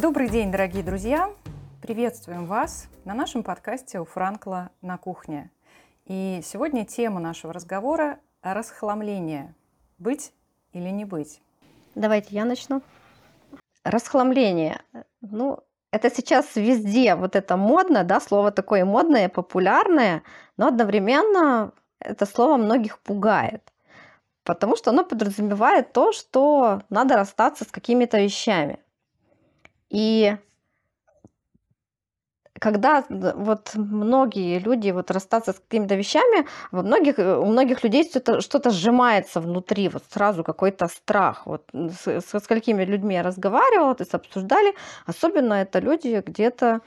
Добрый день, дорогие друзья! Приветствуем вас на нашем подкасте у Франкла на кухне. И сегодня тема нашего разговора – расхламление. Быть или не быть? Давайте я начну. Расхламление. Ну, это сейчас везде вот это модно, да, слово такое модное, популярное, но одновременно это слово многих пугает, потому что оно подразумевает то, что надо расстаться с какими-то вещами. И когда вот многие люди вот расстаться с какими-то вещами, во многих, у многих людей что-то, что-то сжимается внутри, вот сразу какой-то страх. Вот с, со сколькими людьми я разговаривала, то есть обсуждали, особенно это люди где-то,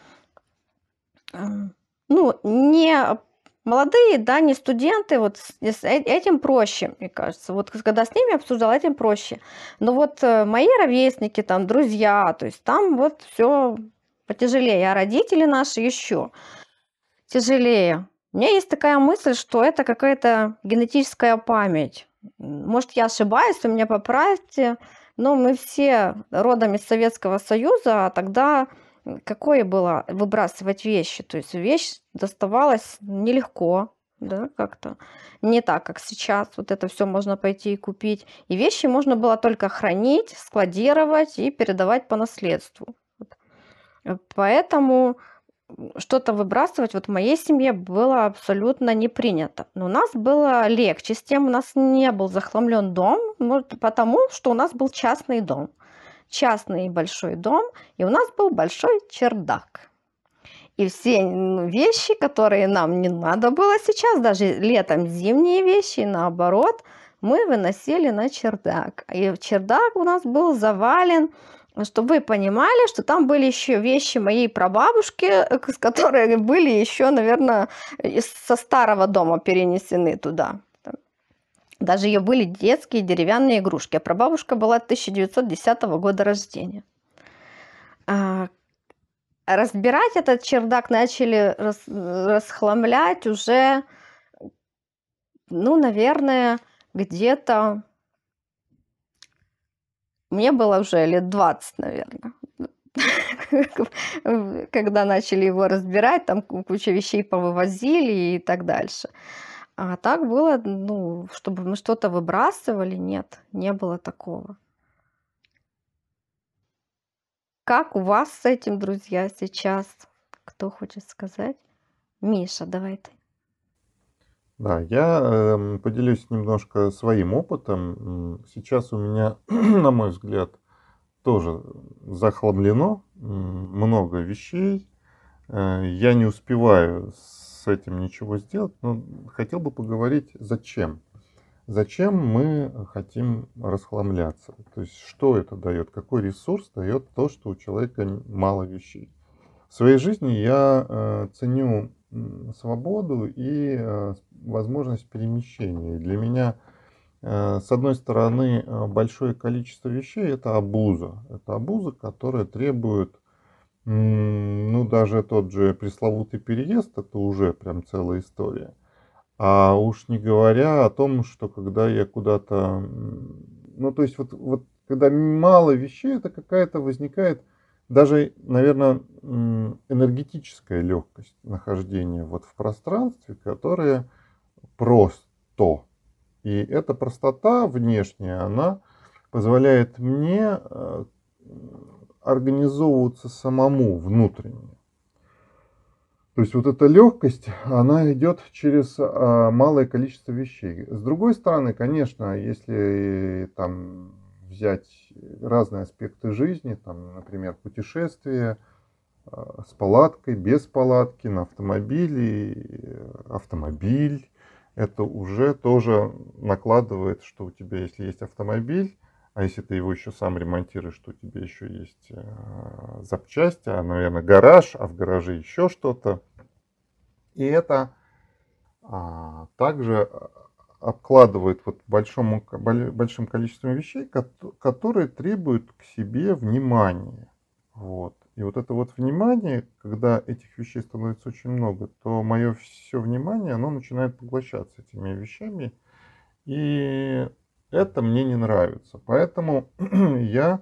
ну, не молодые, да, не студенты, вот с э, этим проще, мне кажется. Вот когда с ними обсуждала, этим проще. Но вот э, мои ровесники, там, друзья, то есть там вот все потяжелее, а родители наши еще тяжелее. У меня есть такая мысль, что это какая-то генетическая память. Может, я ошибаюсь, вы меня поправьте, но мы все родом из Советского Союза, а тогда какое было выбрасывать вещи? То есть вещь доставалась нелегко, да, как-то не так, как сейчас. Вот это все можно пойти и купить. И вещи можно было только хранить, складировать и передавать по наследству. Вот. Э, поэтому что-то выбрасывать вот в моей семье было абсолютно не принято. Но у нас было легче с тем, у нас не был захламлен дом, потому что у нас был частный дом частный большой дом, и у нас был большой чердак. И все вещи, которые нам не надо было сейчас, даже летом зимние вещи, наоборот, мы выносили на чердак. И чердак у нас был завален, чтобы вы понимали, что там были еще вещи моей прабабушки, которые были еще, наверное, со старого дома перенесены туда. Даже ее были детские деревянные игрушки. А прабабушка была 1910 года рождения. А, разбирать этот чердак начали рас, расхламлять уже, ну, наверное, где-то... Мне было уже лет 20, наверное. Когда начали его разбирать, там куча вещей повывозили и так дальше. А так было, ну, чтобы мы что-то выбрасывали, нет, не было такого. Как у вас с этим, друзья, сейчас? Кто хочет сказать? Миша, давай ты. Да, я э, поделюсь немножко своим опытом. Сейчас у меня, на мой взгляд, тоже захламлено много вещей. Э, я не успеваю с этим ничего сделать, но хотел бы поговорить, зачем. Зачем мы хотим расхламляться? То есть, что это дает? Какой ресурс дает то, что у человека мало вещей? В своей жизни я э, ценю свободу и э, возможность перемещения. И для меня, э, с одной стороны, большое количество вещей это обуза. Это обуза, которая требует ну, даже тот же пресловутый переезд, это уже прям целая история. А уж не говоря о том, что когда я куда-то... Ну, то есть вот, вот когда мало вещей, это какая-то возникает даже, наверное, энергетическая легкость нахождения вот в пространстве, которая просто. И эта простота внешняя, она позволяет мне э, организовываться самому внутренне. То есть вот эта легкость, она идет через а, малое количество вещей. С другой стороны, конечно, если там взять разные аспекты жизни, там, например, путешествия а, с палаткой, без палатки, на автомобиле, автомобиль, это уже тоже накладывает, что у тебя, если есть автомобиль, а если ты его еще сам ремонтируешь, то у тебя еще есть э, запчасти, а, наверное, гараж, а в гараже еще что-то. И это а, также э, обкладывает вот большому, большим количеством вещей, которые требуют к себе внимания. Вот. И вот это вот внимание, когда этих вещей становится очень много, то мое все внимание, оно начинает поглощаться этими вещами. И это мне не нравится. Поэтому я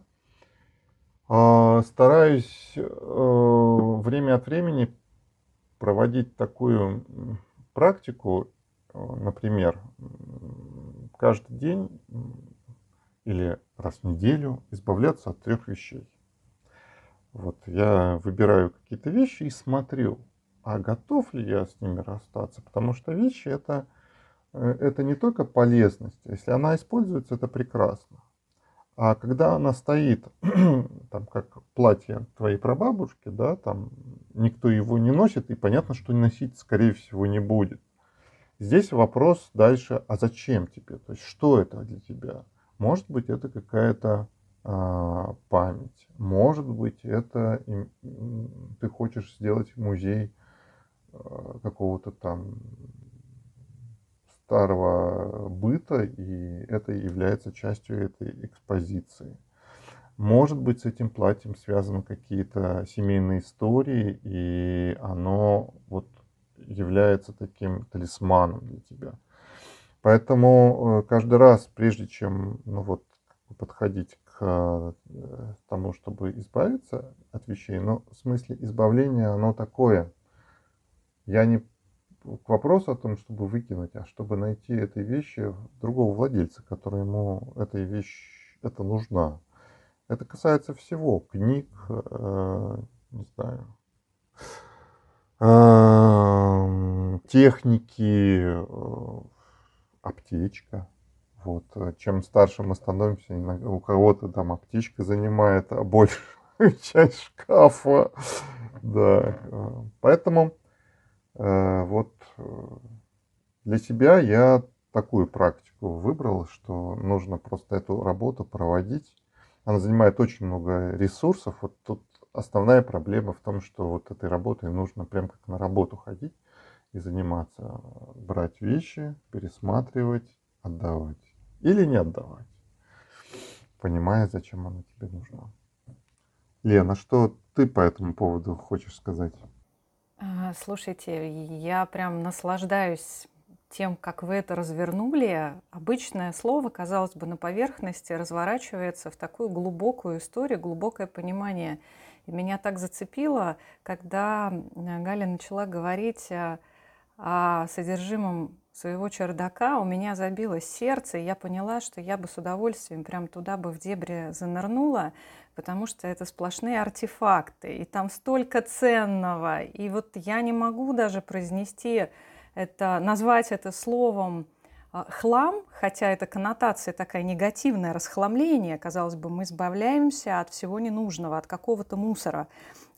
А, стараюсь э, время от времени проводить такую практику, э, например, каждый день или раз в неделю избавляться от трех вещей. Вот я выбираю какие-то вещи и смотрю, а готов ли я с ними расстаться, потому что вещи это, э, это не только полезность, если она используется, это прекрасно. А когда она стоит, там, как платье твоей прабабушки, да, там никто его не носит, и понятно, что носить, скорее всего, не будет. Здесь вопрос дальше, а зачем тебе? То есть, что это для тебя? Может быть, это какая-то а, память. Может быть, это ты хочешь сделать музей а, какого-то там старого быта, и это является частью этой экспозиции. Может быть, с этим платьем связаны какие-то семейные истории, и оно вот является таким талисманом для тебя. Поэтому э, каждый раз, прежде чем ну вот, подходить к э, тому, чтобы избавиться от вещей, ну, в смысле избавления, оно такое. Я не к вопросу о том, чтобы выкинуть, а чтобы найти этой вещи другого владельца, который ему этой вещь это нужна. Это касается всего, книг, э, не знаю, э, техники, э, аптечка. Вот. Чем старше мы становимся, у кого-то там аптечка занимает а большую часть шкафа. Да. Э, поэтому Э, вот э, для себя я такую практику выбрал, что нужно просто эту работу проводить. Она занимает очень много ресурсов. Вот тут основная проблема в том, что вот этой работой нужно прям как на работу ходить и заниматься, брать вещи, пересматривать, отдавать или не отдавать, понимая, зачем она тебе нужна. Лена, что ты по этому поводу хочешь сказать? А, слушайте, я прям наслаждаюсь тем, как вы это развернули. Обычное слово, казалось бы, на поверхности разворачивается в такую глубокую историю, глубокое понимание. И меня так зацепило, когда Галя начала говорить о содержимом своего чердака, у меня забилось сердце, и я поняла, что я бы с удовольствием прям туда бы в дебри занырнула, потому что это сплошные артефакты, и там столько ценного. И вот я не могу даже произнести это, назвать это словом хлам, хотя это коннотация такая негативная, расхламление, казалось бы, мы избавляемся от всего ненужного, от какого-то мусора.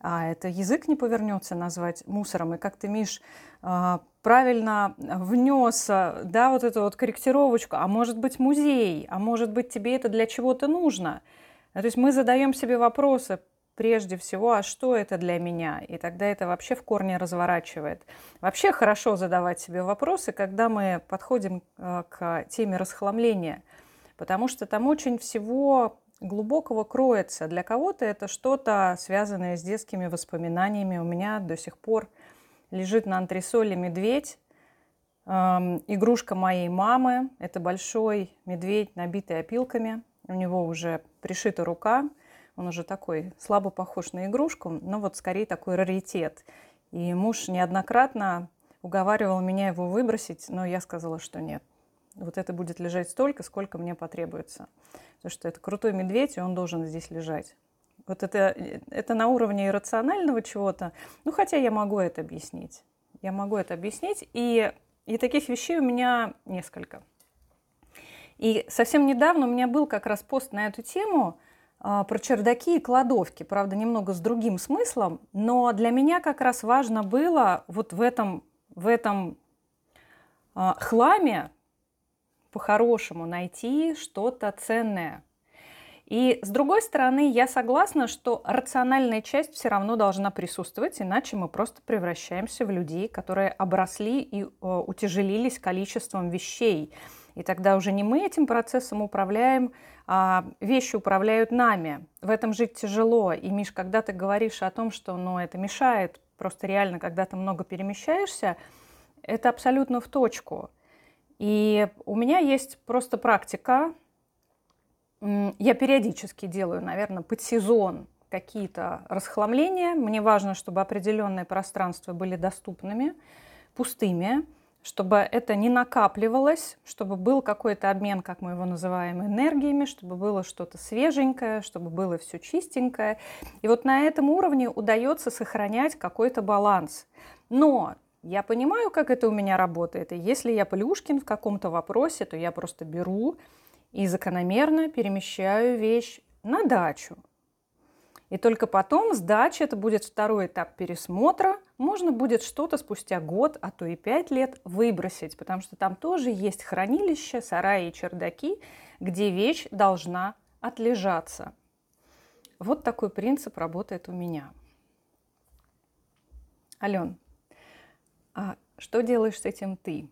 А это язык не повернется назвать мусором. И как ты, Миш, а, правильно внес, да, вот эту вот корректировочку, а может быть музей, а может быть тебе это для чего-то нужно – ну, то есть мы задаем себе вопросы, прежде всего, а что это для меня? И тогда это вообще в корне разворачивает. Вообще хорошо задавать себе вопросы, когда мы подходим э, к теме расхламления, потому что там очень всего глубокого кроется. Для кого-то это что-то связанное с детскими воспоминаниями. У меня до сих пор лежит на антресоле медведь, эм, игрушка моей мамы. Это большой медведь, набитый опилками – у него уже пришита рука, он уже такой слабо похож на игрушку, но вот скорее такой раритет. И муж неоднократно уговаривал меня его выбросить, но я сказала, что нет. Вот это будет лежать столько, сколько мне потребуется. Потому что это крутой медведь, и он должен здесь лежать. Вот это, это на уровне иррационального чего-то. Ну, хотя я могу это объяснить. Я могу это объяснить. И, и таких вещей у меня несколько. И совсем недавно у меня был как раз пост на эту тему про чердаки и кладовки, правда, немного с другим смыслом, но для меня как раз важно было вот в этом, в этом а, хламе по-хорошему найти что-то ценное. И с другой стороны, я согласна, что рациональная часть все равно должна присутствовать, иначе мы просто превращаемся в людей, которые обросли и э, утяжелились количеством вещей. И тогда уже не мы этим процессом управляем, а вещи управляют нами. В этом жить тяжело. И, Миш, когда ты говоришь о том, что ну, это мешает, просто реально, когда ты много перемещаешься, это абсолютно в точку. И у меня есть просто практика. Я периодически делаю, наверное, под сезон какие-то расхламления. Мне важно, чтобы определенные пространства были доступными, пустыми, чтобы это не накапливалось, чтобы был какой-то обмен, как мы его называем, энергиями, чтобы было что-то свеженькое, чтобы было все чистенькое. И вот на этом уровне удается сохранять какой-то баланс. Но я понимаю, как это у меня работает. И если я Плюшкин в каком-то вопросе, то я просто беру и закономерно перемещаю вещь на дачу. И только потом с дачи, это будет второй этап пересмотра, можно будет что-то спустя год, а то и пять лет выбросить, потому что там тоже есть хранилище, сараи и чердаки, где вещь должна отлежаться. Вот такой принцип работает у меня. Ален, а что делаешь с этим ты?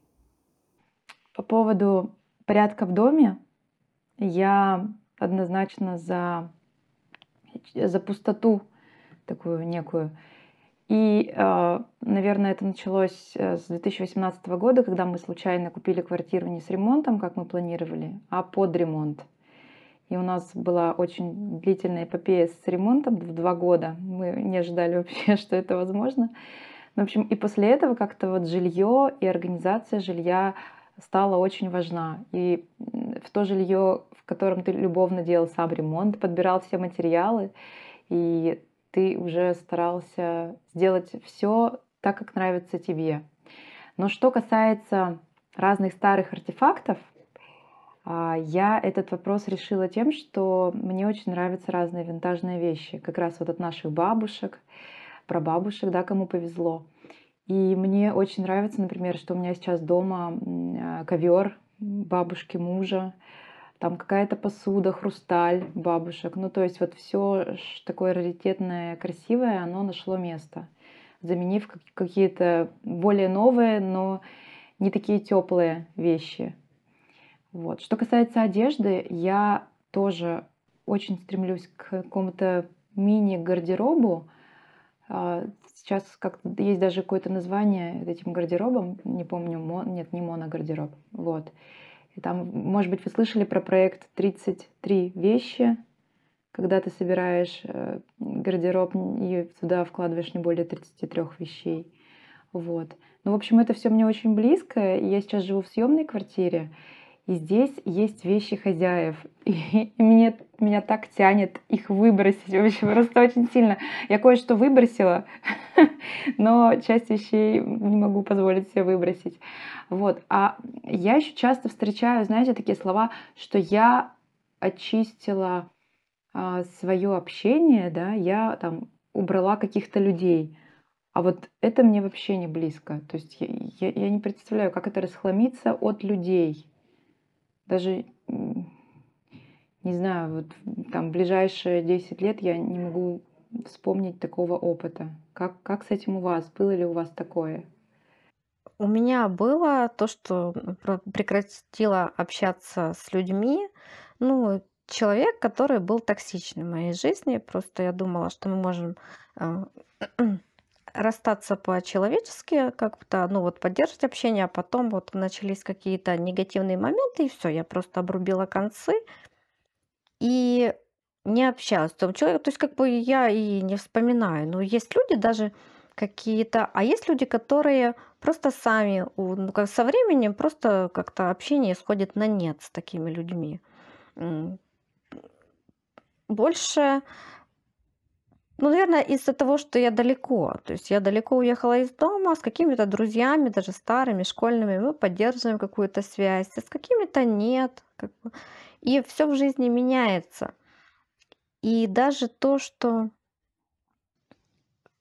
По поводу порядка в доме, я однозначно за за пустоту такую некую. И, а, наверное, это началось э, с 2018 года, когда мы случайно купили квартиру не с ремонтом, как мы планировали, а под ремонт. И у нас была очень длительная эпопея с ремонтом в два года. Мы не ожидали вообще, что это возможно. Ну, в общем, и после этого как-то вот жилье и организация жилья стала очень важна. И в то жилье, в котором ты любовно делал сам ремонт, подбирал все материалы, и ты уже старался сделать все так, как нравится тебе. Но что касается разных старых артефактов, а, я этот вопрос решила тем, что мне очень нравятся разные винтажные вещи, как раз вот от наших бабушек, про бабушек, да, кому повезло. И мне очень нравится, например, что у меня сейчас дома а, ковер бабушки мужа, там какая-то посуда, хрусталь бабушек. Ну, то есть вот все такое раритетное, красивое, оно нашло место, заменив какие-то более новые, но не такие теплые вещи. Вот. Что касается одежды, я тоже очень стремлюсь к какому-то мини-гардеробу, Сейчас как есть даже какое-то название этим гардеробом, не помню, мон, нет, не моногардероб, вот. И там, может быть, вы слышали про проект 33 вещи, когда ты собираешь э, гардероб и туда вкладываешь не более 33 вещей. Вот. Ну, в общем, это все мне очень близко. Я сейчас живу в съемной квартире, и здесь есть вещи хозяев. И, мне, меня так тянет их выбросить вообще просто очень сильно. Я кое-что выбросила, но часть вещей не могу позволить себе выбросить. Вот. А я еще часто встречаю, знаете, такие слова, что я очистила а, свое общение, да, я там убрала каких-то людей. А вот это мне вообще не близко. То есть я, я, я не представляю, как это расхламиться от людей даже не знаю, вот там ближайшие 10 лет я не могу вспомнить такого опыта. Как, как с этим у вас? Было ли у вас такое? У меня было то, что прекратила общаться с людьми. Ну, человек, который был токсичным в моей жизни. Просто я думала, что мы можем а, расстаться по-человечески, как-то, ну вот поддерживать общение, а потом вот начались какие-то негативные моменты, и все, я просто обрубила концы и не общалась с этим человеком. То есть как бы я и не вспоминаю. Но есть люди даже какие-то, а есть люди, которые просто сами, ну, как со временем просто как-то общение сходит на нет с такими людьми. Больше ну, наверное, из-за того, что я далеко. То есть я далеко уехала из дома с какими-то друзьями, даже старыми, школьными. Мы поддерживаем какую-то связь, а с какими-то нет. Как бы. И все в жизни меняется. И даже то, что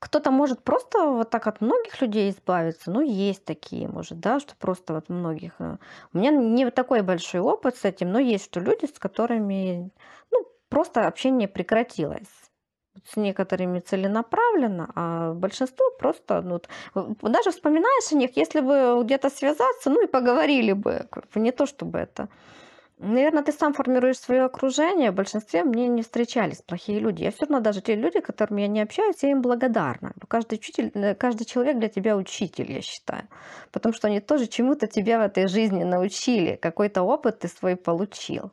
кто-то может просто вот так от многих людей избавиться. Ну, есть такие, может, да, что просто вот многих. Э, у меня не такой большой опыт с этим, но есть что люди, с которыми, ну, просто общение прекратилось с некоторыми целенаправленно, а большинство просто, ну, даже вспоминаешь о них, если бы где-то связаться, ну и поговорили бы, не то чтобы это. Наверное, ты сам формируешь свое окружение. В большинстве мне не встречались плохие люди. Я все равно даже те люди, которыми я не общаюсь, я им благодарна. Каждый, учитель, э, каждый человек для тебя учитель, я считаю. Потому что они тоже чему-то тебя в этой жизни научили. Какой-то опыт ты свой получил.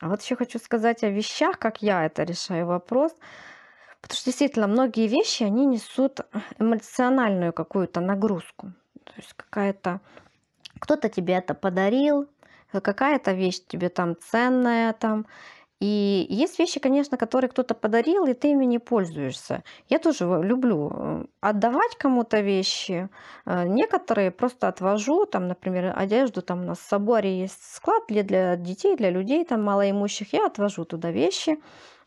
А вот еще хочу сказать о вещах, как я это решаю вопрос. Потому что действительно многие вещи, они несут эмоциональную какую-то нагрузку. То есть какая-то... Кто-то тебе это подарил, какая-то вещь тебе там ценная там. И есть вещи, конечно, которые кто-то подарил, и ты ими не пользуешься. Я тоже люблю э, отдавать кому-то вещи. Э, некоторые просто отвожу, там, например, одежду, там у нас в соборе есть склад для, для детей, для людей там малоимущих, я отвожу туда вещи.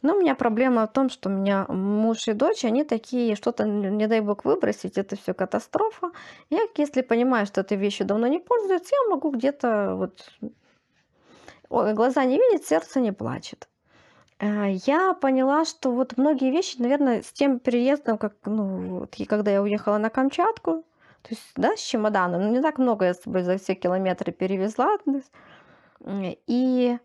Но у меня проблема в том, что у меня муж и дочь, они такие, что-то, не дай бог, выбросить, это все катастрофа. Я, если понимаю, что этой вещью давно не пользуются, я могу где-то вот глаза не видят, сердце не плачет. Э, я поняла, что вот многие вещи, наверное, с тем переездом, как, ну, вот, когда я уехала на Камчатку, то есть, да, с чемоданом, ну, не так много я с собой за все километры перевезла. И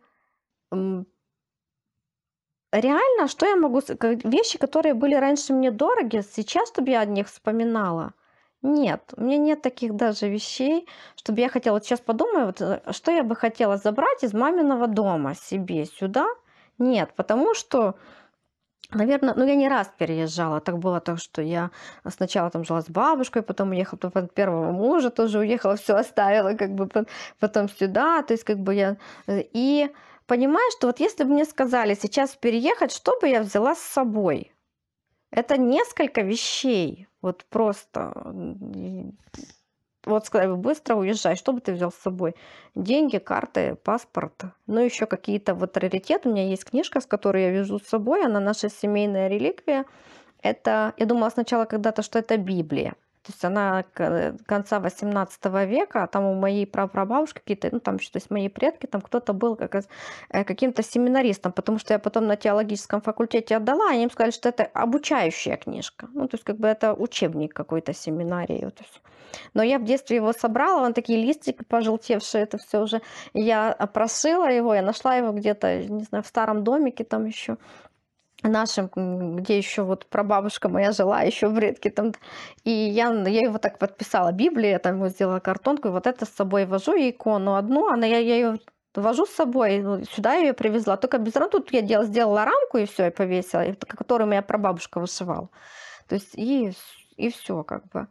реально, что я могу... Вещи, которые были раньше мне дороги, сейчас, чтобы я о них вспоминала, нет, у меня нет таких даже вещей, чтобы я хотела... Вот сейчас подумаю, вот, э, что я бы хотела забрать из маминого дома себе сюда. Нет, потому что Наверное, ну я не раз переезжала. Так было то, что я сначала там жила с бабушкой, потом уехала от первого мужа, тоже уехала, все оставила, как бы потом сюда. То есть как бы я... Э, и понимаю, что вот если бы мне сказали сейчас переехать, что бы я взяла с собой? Это несколько вещей. Вот просто вот сказали, быстро уезжай, что бы ты взял с собой? Деньги, карты, паспорт, ну еще какие-то вот раритеты. У меня есть книжка, с которой я везу с собой, она наша семейная реликвия. Это, я думала сначала когда-то, что это Библия. То есть она конца 18 века, а там у моей прапрабабушки какие-то, ну там то есть мои предки, там кто-то был как, э, каким-то семинаристом, потому что я потом на теологическом факультете отдала, они им сказали, что это обучающая книжка. Ну, то есть как бы это учебник какой-то семинарии. Есть. Но я в детстве его собрала, он такие листики пожелтевшие, это все уже. Я прошила его, я нашла его где-то, не знаю, в старом домике там еще нашим, где еще вот прабабушка моя жила, еще в редке там. И я, я его так подписала, Библия, я там его сделала картонку, и вот это с собой вожу, икону одну, она, я, я ее вожу с собой, ну, сюда я ее привезла, только без рамки, тут я делала, сделала рамку и все, и повесила, которую моя прабабушка вышивала. То есть и, и все как бы.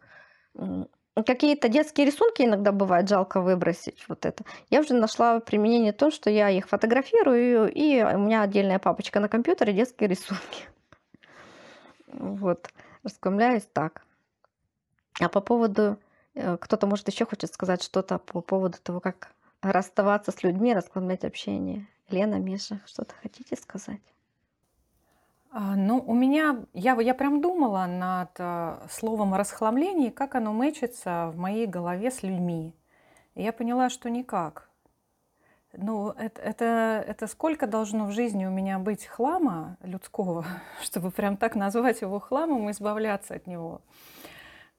Какие-то детские рисунки иногда бывает жалко выбросить. Вот это. Я уже нашла применение то, что я их фотографирую, и у меня отдельная папочка на компьютере детские рисунки. Вот. Раскомляюсь так. А по поводу... Э, кто-то, может, еще хочет сказать что-то по поводу того, как расставаться с людьми, раскладывать общение. Лена, Миша, что-то хотите сказать? А, ну, у меня, я, я прям думала над э, словом расхламление, как оно мэчится в моей голове с людьми. И я поняла, что никак. Ну, это, это, это сколько должно в жизни у меня быть хлама людского, чтобы прям так назвать его хламом и избавляться от него.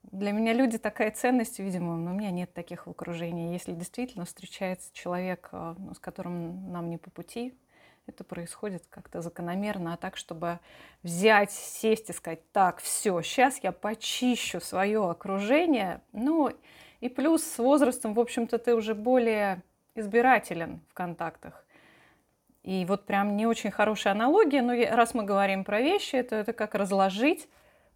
Для меня люди такая ценность, видимо, но у меня нет таких в окружении. Если действительно встречается человек, э, ну, с которым нам не по пути, это происходит как-то закономерно, а так, чтобы взять, сесть и сказать, так, все, сейчас я почищу свое окружение. Ну, и плюс с возрастом, в общем-то, ты уже более избирателен в контактах. И вот прям не очень хорошая аналогия, но раз мы говорим про вещи, то это как разложить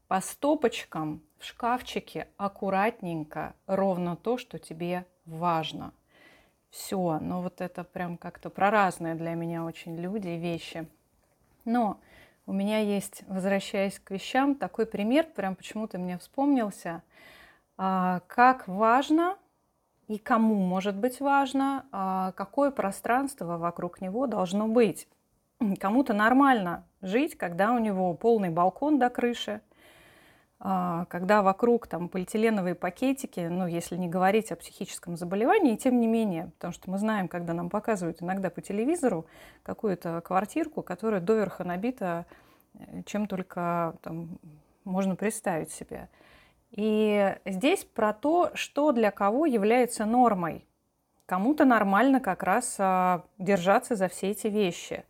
по стопочкам в шкафчике аккуратненько ровно то, что тебе важно – все. Но вот это прям как-то про разные для меня очень люди и вещи. Но у меня есть, возвращаясь к вещам, такой пример, прям почему-то мне вспомнился, а, как важно и кому может быть важно, а, какое пространство вокруг него должно быть. Кому-то нормально жить, когда у него полный балкон до крыши, когда вокруг там полиэтиленовые пакетики, ну, если не говорить о психическом заболевании, тем не менее, потому что мы знаем, когда нам показывают иногда по телевизору какую-то квартирку, которая доверха набита э, чем только там, можно представить себе. И здесь про то, что для кого является нормой. Кому-то нормально как раз а, держаться за все эти вещи.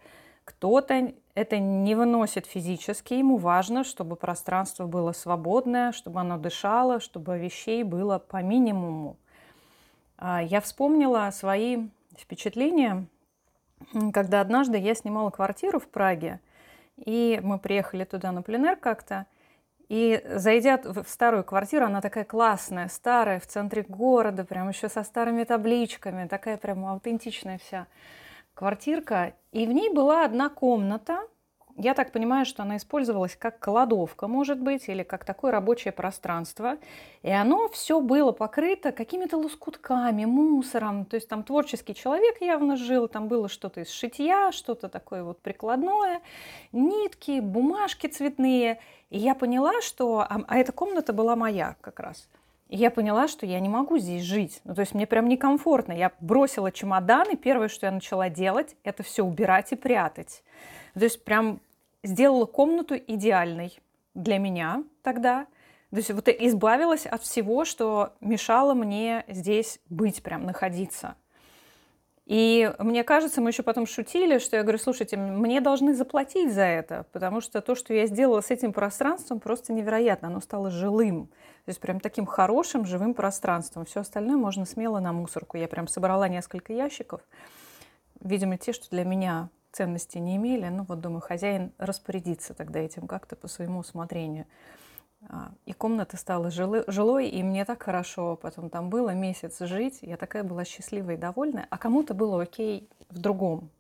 Кто-то это не выносит физически, ему важно, чтобы пространство было свободное, чтобы оно дышало, чтобы вещей было по минимуму. А, я вспомнила свои впечатления когда однажды я снимала квартиру в Праге, и мы приехали туда на пленэр как-то, и зайдя в старую квартиру, она такая классная, старая, в центре города, прям еще со старыми табличками, такая прям аутентичная вся квартирка. И в ней была одна комната, я так понимаю, что она использовалась как кладовка, может быть, или как такое рабочее пространство. И оно все было покрыто какими-то лоскутками, мусором. То есть там творческий человек явно жил, там было что-то из шитья, что-то такое вот прикладное, нитки, бумажки цветные. И я поняла, что... А, а эта комната была моя как раз. И я поняла, что я не могу здесь жить. Ну, то есть мне прям некомфортно. Я бросила чемодан, и первое, что я начала делать, это все убирать и прятать. То есть прям сделала комнату идеальной для меня тогда. То есть вот избавилась от всего, что мешало мне здесь быть, прям находиться. И мне кажется, мы еще потом шутили, что я говорю, слушайте, мне должны заплатить за это, потому что то, что я сделала с этим пространством, просто невероятно. Оно стало жилым. То есть прям таким хорошим, живым пространством. Все остальное можно смело на мусорку. Я прям собрала несколько ящиков. Видимо, те, что для меня ценности не имели. Ну вот, думаю, хозяин распорядится тогда этим как-то по своему усмотрению. А, и комната стала жилой, и мне так хорошо потом там было месяц жить. Я такая была счастливая и довольная. А кому-то было окей в другом.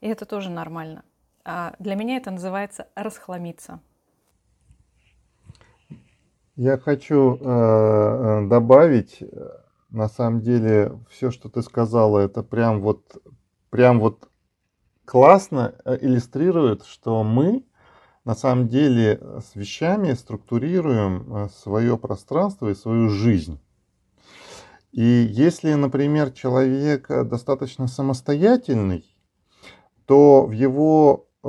И это тоже нормально. А для меня это называется расхламиться. Я хочу э, э добавить, э, на самом деле, все, что ты сказала, это прям вот, прям вот классно э, иллюстрирует, что мы на самом деле с вещами структурируем э, свое пространство и свою жизнь. И если, например, человек э, достаточно самостоятельный, то в его э,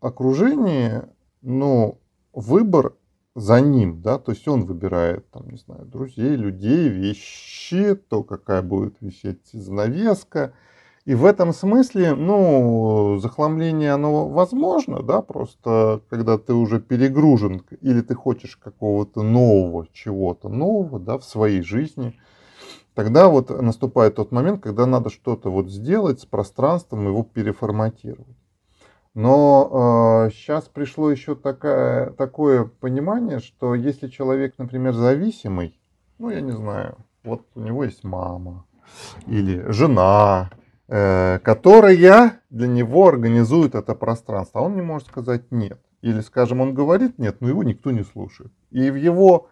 окружении, ну, выбор за ним, да, то есть он выбирает, там, не знаю, друзей, людей, вещи, то, какая будет висеть занавеска, и в этом смысле, ну, захламление, оно возможно, да, просто когда ты уже перегружен или ты хочешь какого-то нового, чего-то нового, да, в своей жизни, тогда вот наступает тот момент, когда надо что-то вот сделать с пространством, его переформатировать. Но э, сейчас пришло еще такая, такое понимание, что если человек, например, зависимый, ну, я не знаю, вот у него есть мама или жена, которая для него организует это пространство. А он не может сказать нет. Или, скажем, он говорит нет, но его никто не слушает. И в его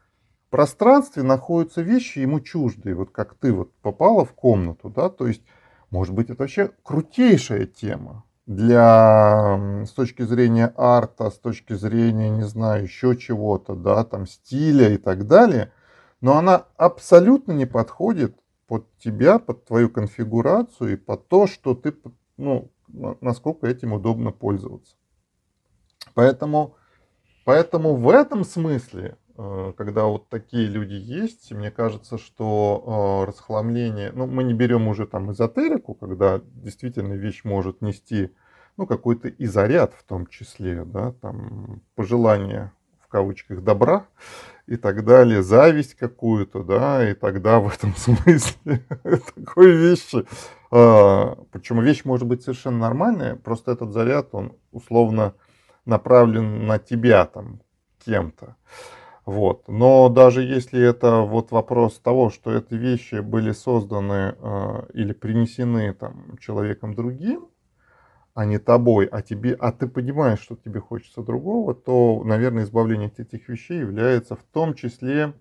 пространстве находятся вещи ему чуждые. Вот как ты вот попала в комнату, да, то есть, может быть, это вообще крутейшая тема для, с точки зрения арта, с точки зрения, не знаю, еще чего-то, да, там, стиля и так далее, но она абсолютно не подходит под тебя, под твою конфигурацию и под то, что ты, ну, насколько этим удобно пользоваться. Поэтому, поэтому в этом смысле, э, когда вот такие люди есть, мне кажется, что э, расхламление, ну, мы не берем уже там эзотерику, когда действительно вещь может нести, ну, какой-то и заряд в том числе, да, там, пожелание кавычках добра, и так далее, зависть какую-то, да, и тогда в этом смысле такой вещи. А, почему вещь может быть совершенно нормальная, просто этот заряд, он условно направлен на тебя там кем-то. Вот. Но даже если это вот вопрос того, что эти вещи были созданы э, или принесены там, человеком другим, а не тобой, а тебе, а ты понимаешь, что тебе хочется другого, то, наверное, избавление от этих вещей является в том числе,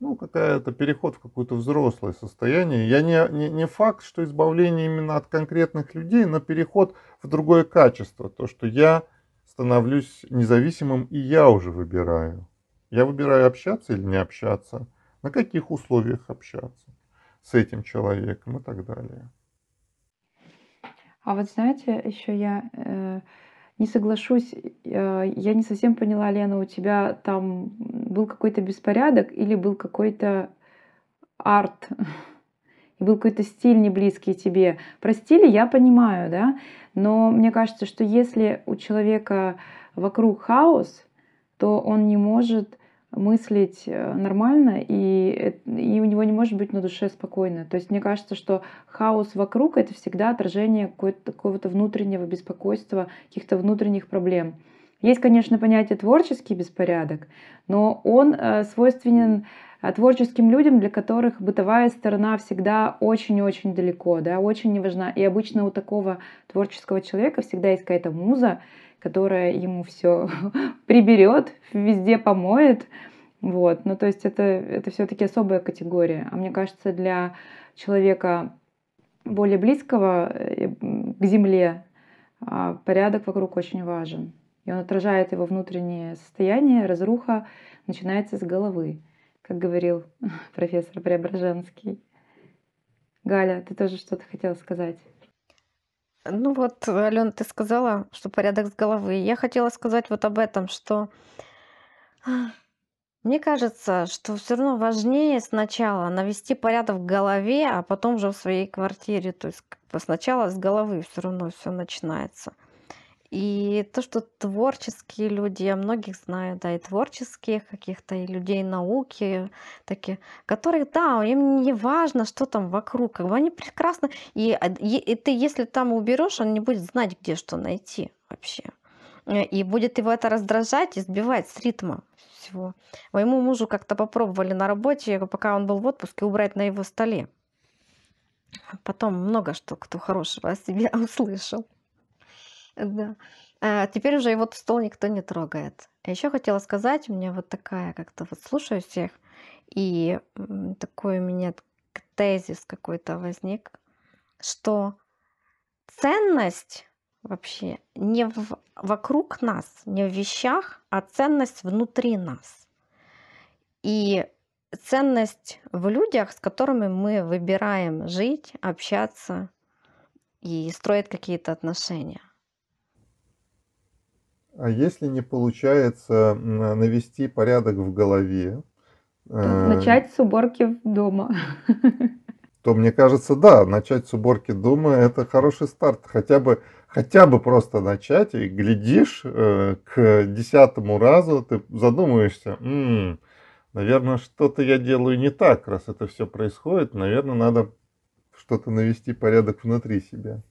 ну, какая-то переход в какое-то взрослое состояние. Я не, не, не факт, что избавление именно от конкретных людей, но переход в другое качество. То, что я становлюсь независимым, и я уже выбираю. Я выбираю общаться или не общаться, на каких условиях общаться с этим человеком и так далее. А вот знаете, еще я э, не соглашусь, э, я не совсем поняла, Лена, у тебя там был какой-то беспорядок или был какой-то арт, и был какой-то стиль не близкий тебе. Про стили я понимаю, да, но мне кажется, что если у человека вокруг хаос, то он не может мыслить э, нормально, и, и у него не может быть на душе спокойно. То есть мне кажется, что хаос вокруг — это всегда отражение какого-то внутреннего беспокойства, каких-то внутренних проблем. Есть, конечно, понятие творческий беспорядок, но он э, свойственен творческим людям, для которых бытовая сторона всегда очень-очень далеко, да, очень не важна. И обычно у такого творческого человека всегда есть какая-то муза, которая ему все приберет, везде помоет. Вот. Ну, то есть это, это все-таки особая категория. А мне кажется, для человека более близкого э, к Земле а, порядок вокруг очень важен. И он отражает его внутреннее состояние, разруха начинается с головы, как говорил профессор Преображенский. Галя, ты тоже что-то хотела сказать? Ну вот, Алена, ты сказала, что порядок с головы. Я хотела сказать вот об этом, что мне кажется, что все равно важнее сначала навести порядок в голове, а потом уже в своей квартире. То есть сначала с головы все равно все начинается. И то, что творческие люди, я многих знаю, да, и творческих каких-то, и людей науки, такие, которые, да, им не важно, что там вокруг, как бы они прекрасно, и, а, и, и ты, если там уберешь, он не будет знать, где что найти вообще. Э, и будет его это раздражать и сбивать с ритма всего. Моему мужу как-то попробовали на работе, пока он был в отпуске, убрать на его столе. Потом много что кто хорошего о себе услышал. Да. А теперь уже его стол никто не трогает. А еще хотела сказать, у меня вот такая, как-то вот слушаю всех, и такой у меня тезис какой-то возник, что ценность вообще не в, вокруг нас, не в вещах, а ценность внутри нас. И ценность в людях, с которыми мы выбираем жить, общаться и строить какие-то отношения. А если не получается навести порядок в голове, э, начать с уборки дома. То мне кажется, да, начать с уборки дома это хороший старт. Хотя бы, хотя бы просто начать и глядишь э, к десятому разу, ты задумаешься, м-м, наверное, что-то я делаю не так, раз это все происходит, наверное, надо что-то навести порядок внутри себя.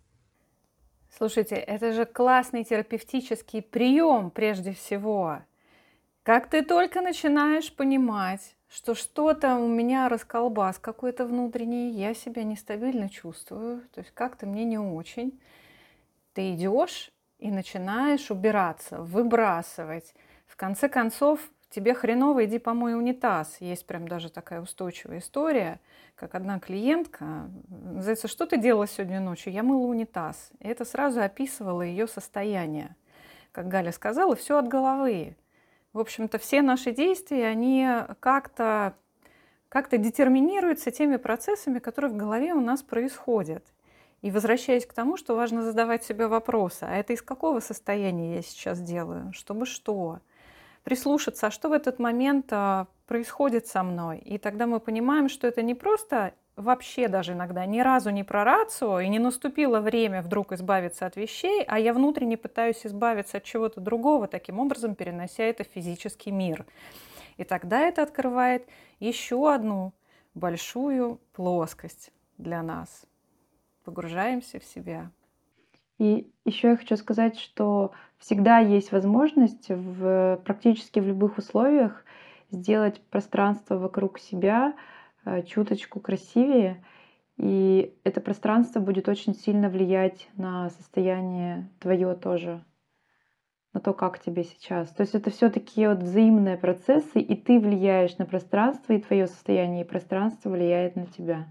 Слушайте, это же классный терапевтический прием прежде всего. Как ты только начинаешь понимать, что что-то у меня расколбас какой-то внутренний, я себя нестабильно чувствую, то есть как-то мне не очень, ты идешь и начинаешь убираться, выбрасывать. В конце концов, тебе хреново, иди помой унитаз. Есть прям даже такая устойчивая история, как одна клиентка, называется, что ты делала сегодня ночью? Я мыла унитаз. И это сразу описывало ее состояние. Как Галя сказала, все от головы. В общем-то, все наши действия, они как-то как-то детерминируются теми процессами, которые в голове у нас происходят. И возвращаясь к тому, что важно задавать себе вопросы, а это из какого состояния я сейчас делаю, чтобы что? Прислушаться, а что в этот момент а, происходит со мной. И тогда мы понимаем, что это не просто вообще даже иногда ни разу не про рацию, и не наступило время вдруг избавиться от вещей, а я внутренне пытаюсь избавиться от чего-то другого, таким образом перенося это в физический мир. И тогда это открывает еще одну большую плоскость для нас. Погружаемся в себя. И еще я хочу сказать, что всегда есть возможность в, практически в любых условиях сделать пространство вокруг себя э, чуточку красивее. И это пространство будет очень сильно влиять на состояние твое тоже, на то, как тебе сейчас. То есть это все такие вот взаимные процессы, и ты влияешь на пространство, и твое состояние, и пространство влияет на тебя.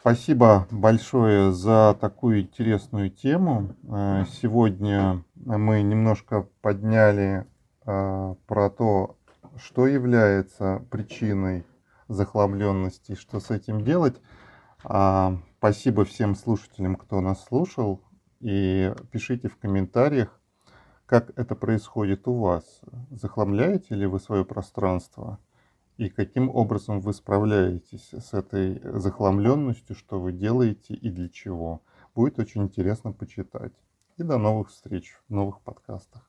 Спасибо большое за такую интересную тему. Э, сегодня мы немножко подняли э, про то, что является причиной захламленности, что с этим делать. А, спасибо всем слушателям, кто нас слушал. И пишите в комментариях, как это происходит у вас. Захламляете ли вы свое пространство? И каким образом вы справляетесь с этой захламленностью, что вы делаете и для чего. Будет очень интересно почитать. И до новых встреч в новых подкастах.